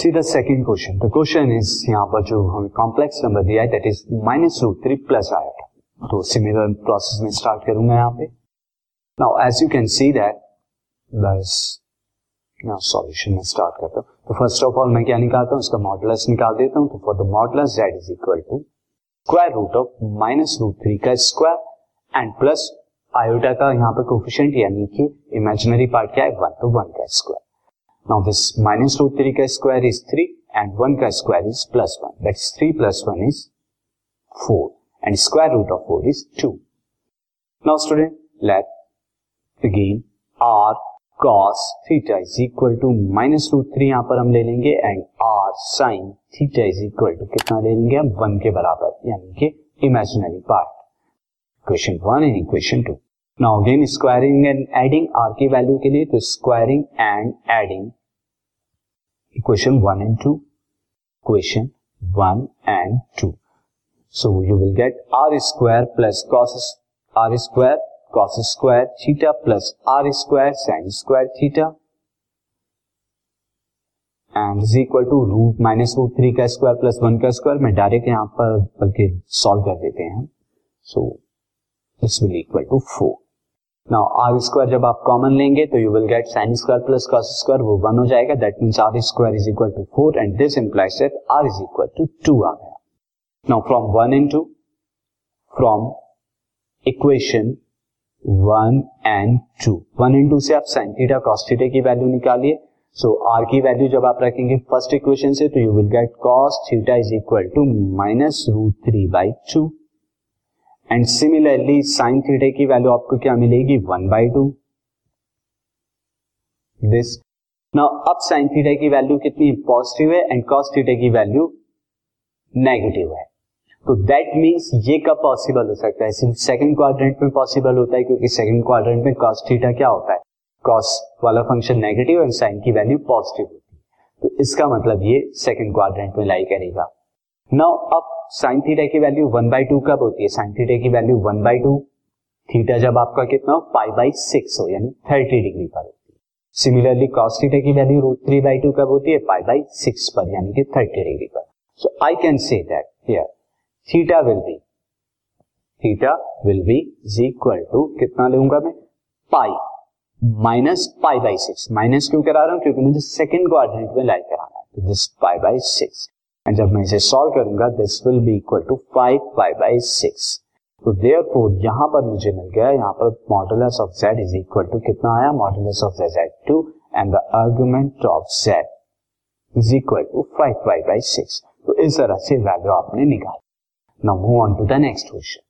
See the second question the question is यहाँ पर जो हमें कॉम्प्लेक्स नंबर दिया है that is minus root three plus आया था तो सिमिलर प्रोसेस में स्टार्ट करूँगा यहाँ पे। Now as you can see that now solution में स्टार्ट करता हूँ। तो फ़र्स्ट ऑफ़ ऑल मैं क्या निकालता हूँ? इसका मॉडुलस निकाल देता हूँ। तो for the modulus z is equal to square root of minus root three का स्क्वायर एंड प्लस आयोटा का यहाँ पे कोफिशियंट यानी कि इमेजिनरी पार्ट क्या है? वन तो वन का square now this minus root three का square is three and one का square is plus one that is three plus one is four and square root of four is two now student let begin r cos theta is equal to minus root three यहाँ पर हम ले लेंगे and r sine theta is equal to कितना ले लेंगे हम? One के बराबर, यानी कि imaginary part question one and equation two now again squaring and adding r की वैल्यू के लिए तो squaring and adding equation one and two equation one and two so you will get r square plus cos r square cos square theta plus r square sine square theta and is equal to root minus root three का square plus one का square मैं direct यहाँ पर बल्कि solve कर देते हैं। So this will equal to four now r square जब आप कॉमन लेंगे तो you will get sine square plus cos square वो वन हो जाएगा। That means r square is equal to four and this implies that r is equal to two आ गया। Now from one in two from equation one and two one and two से आप sine theta cos theta की value निकालिए। So are की value जब आप रखेंगे first equation से तो you will get cos theta is equal to minus root three by two and similarly sine theta की वैल्यू आपको क्या मिलेगी? One by two this now अब साइन थीटा की वैल्यू कितनी पॉजिटिव है एंड कॉस थीटा की वैल्यू नेगेटिव है. तो दैट मीन्स ये कब पॉसिबल हो सकता है? सिर्फ़ सेकंड क्वाड्रेंट में पॉसिबल होता है क्योंकि सेकंड क्वाड्रेंट में कॉस थीटा क्या होता है? कॉस वाला फ़ंक्शन नेगेटिव एंड साइन की वैल्यू पॉजिटिव होती है. तो इसका मतलब ये सेकंड क्वाड्रेंट में लाई करेगा. नाउ अब साइन थीटा की वैल्यू वन बाई टू कब होती है? साइन थीटा की value one by two theta जब आपका कितना हो? पाई बाई सिक्स हो, यानी थर्टी डिग्री पर होती है। सिमिलरली कॉस थीटा की value root three by two कब होती है? पाई बाई सिक्स पर, यानी कि थर्टी डिग्री पर। So I can say that here theta will be theta will be is equal to कितना लूँगा मैं? Pi minus pi by six minus क्यों करा रहा हूँ? क्योंकि मुझे सेकेंड क्वाड्रेंट में लाइक कराना है। This pi by six and जब मैं इसे सॉल्व करूँगा this will be equal to five five by six तो देयर फोर यहाँ पर मुझे मिल गया, यहाँ पर model of z is equal to कितना आया? Modulus of z two and the argument of z is equal to five five by six तो इस तरह से वैल्यू आपने निकाली। Now move on to the next question.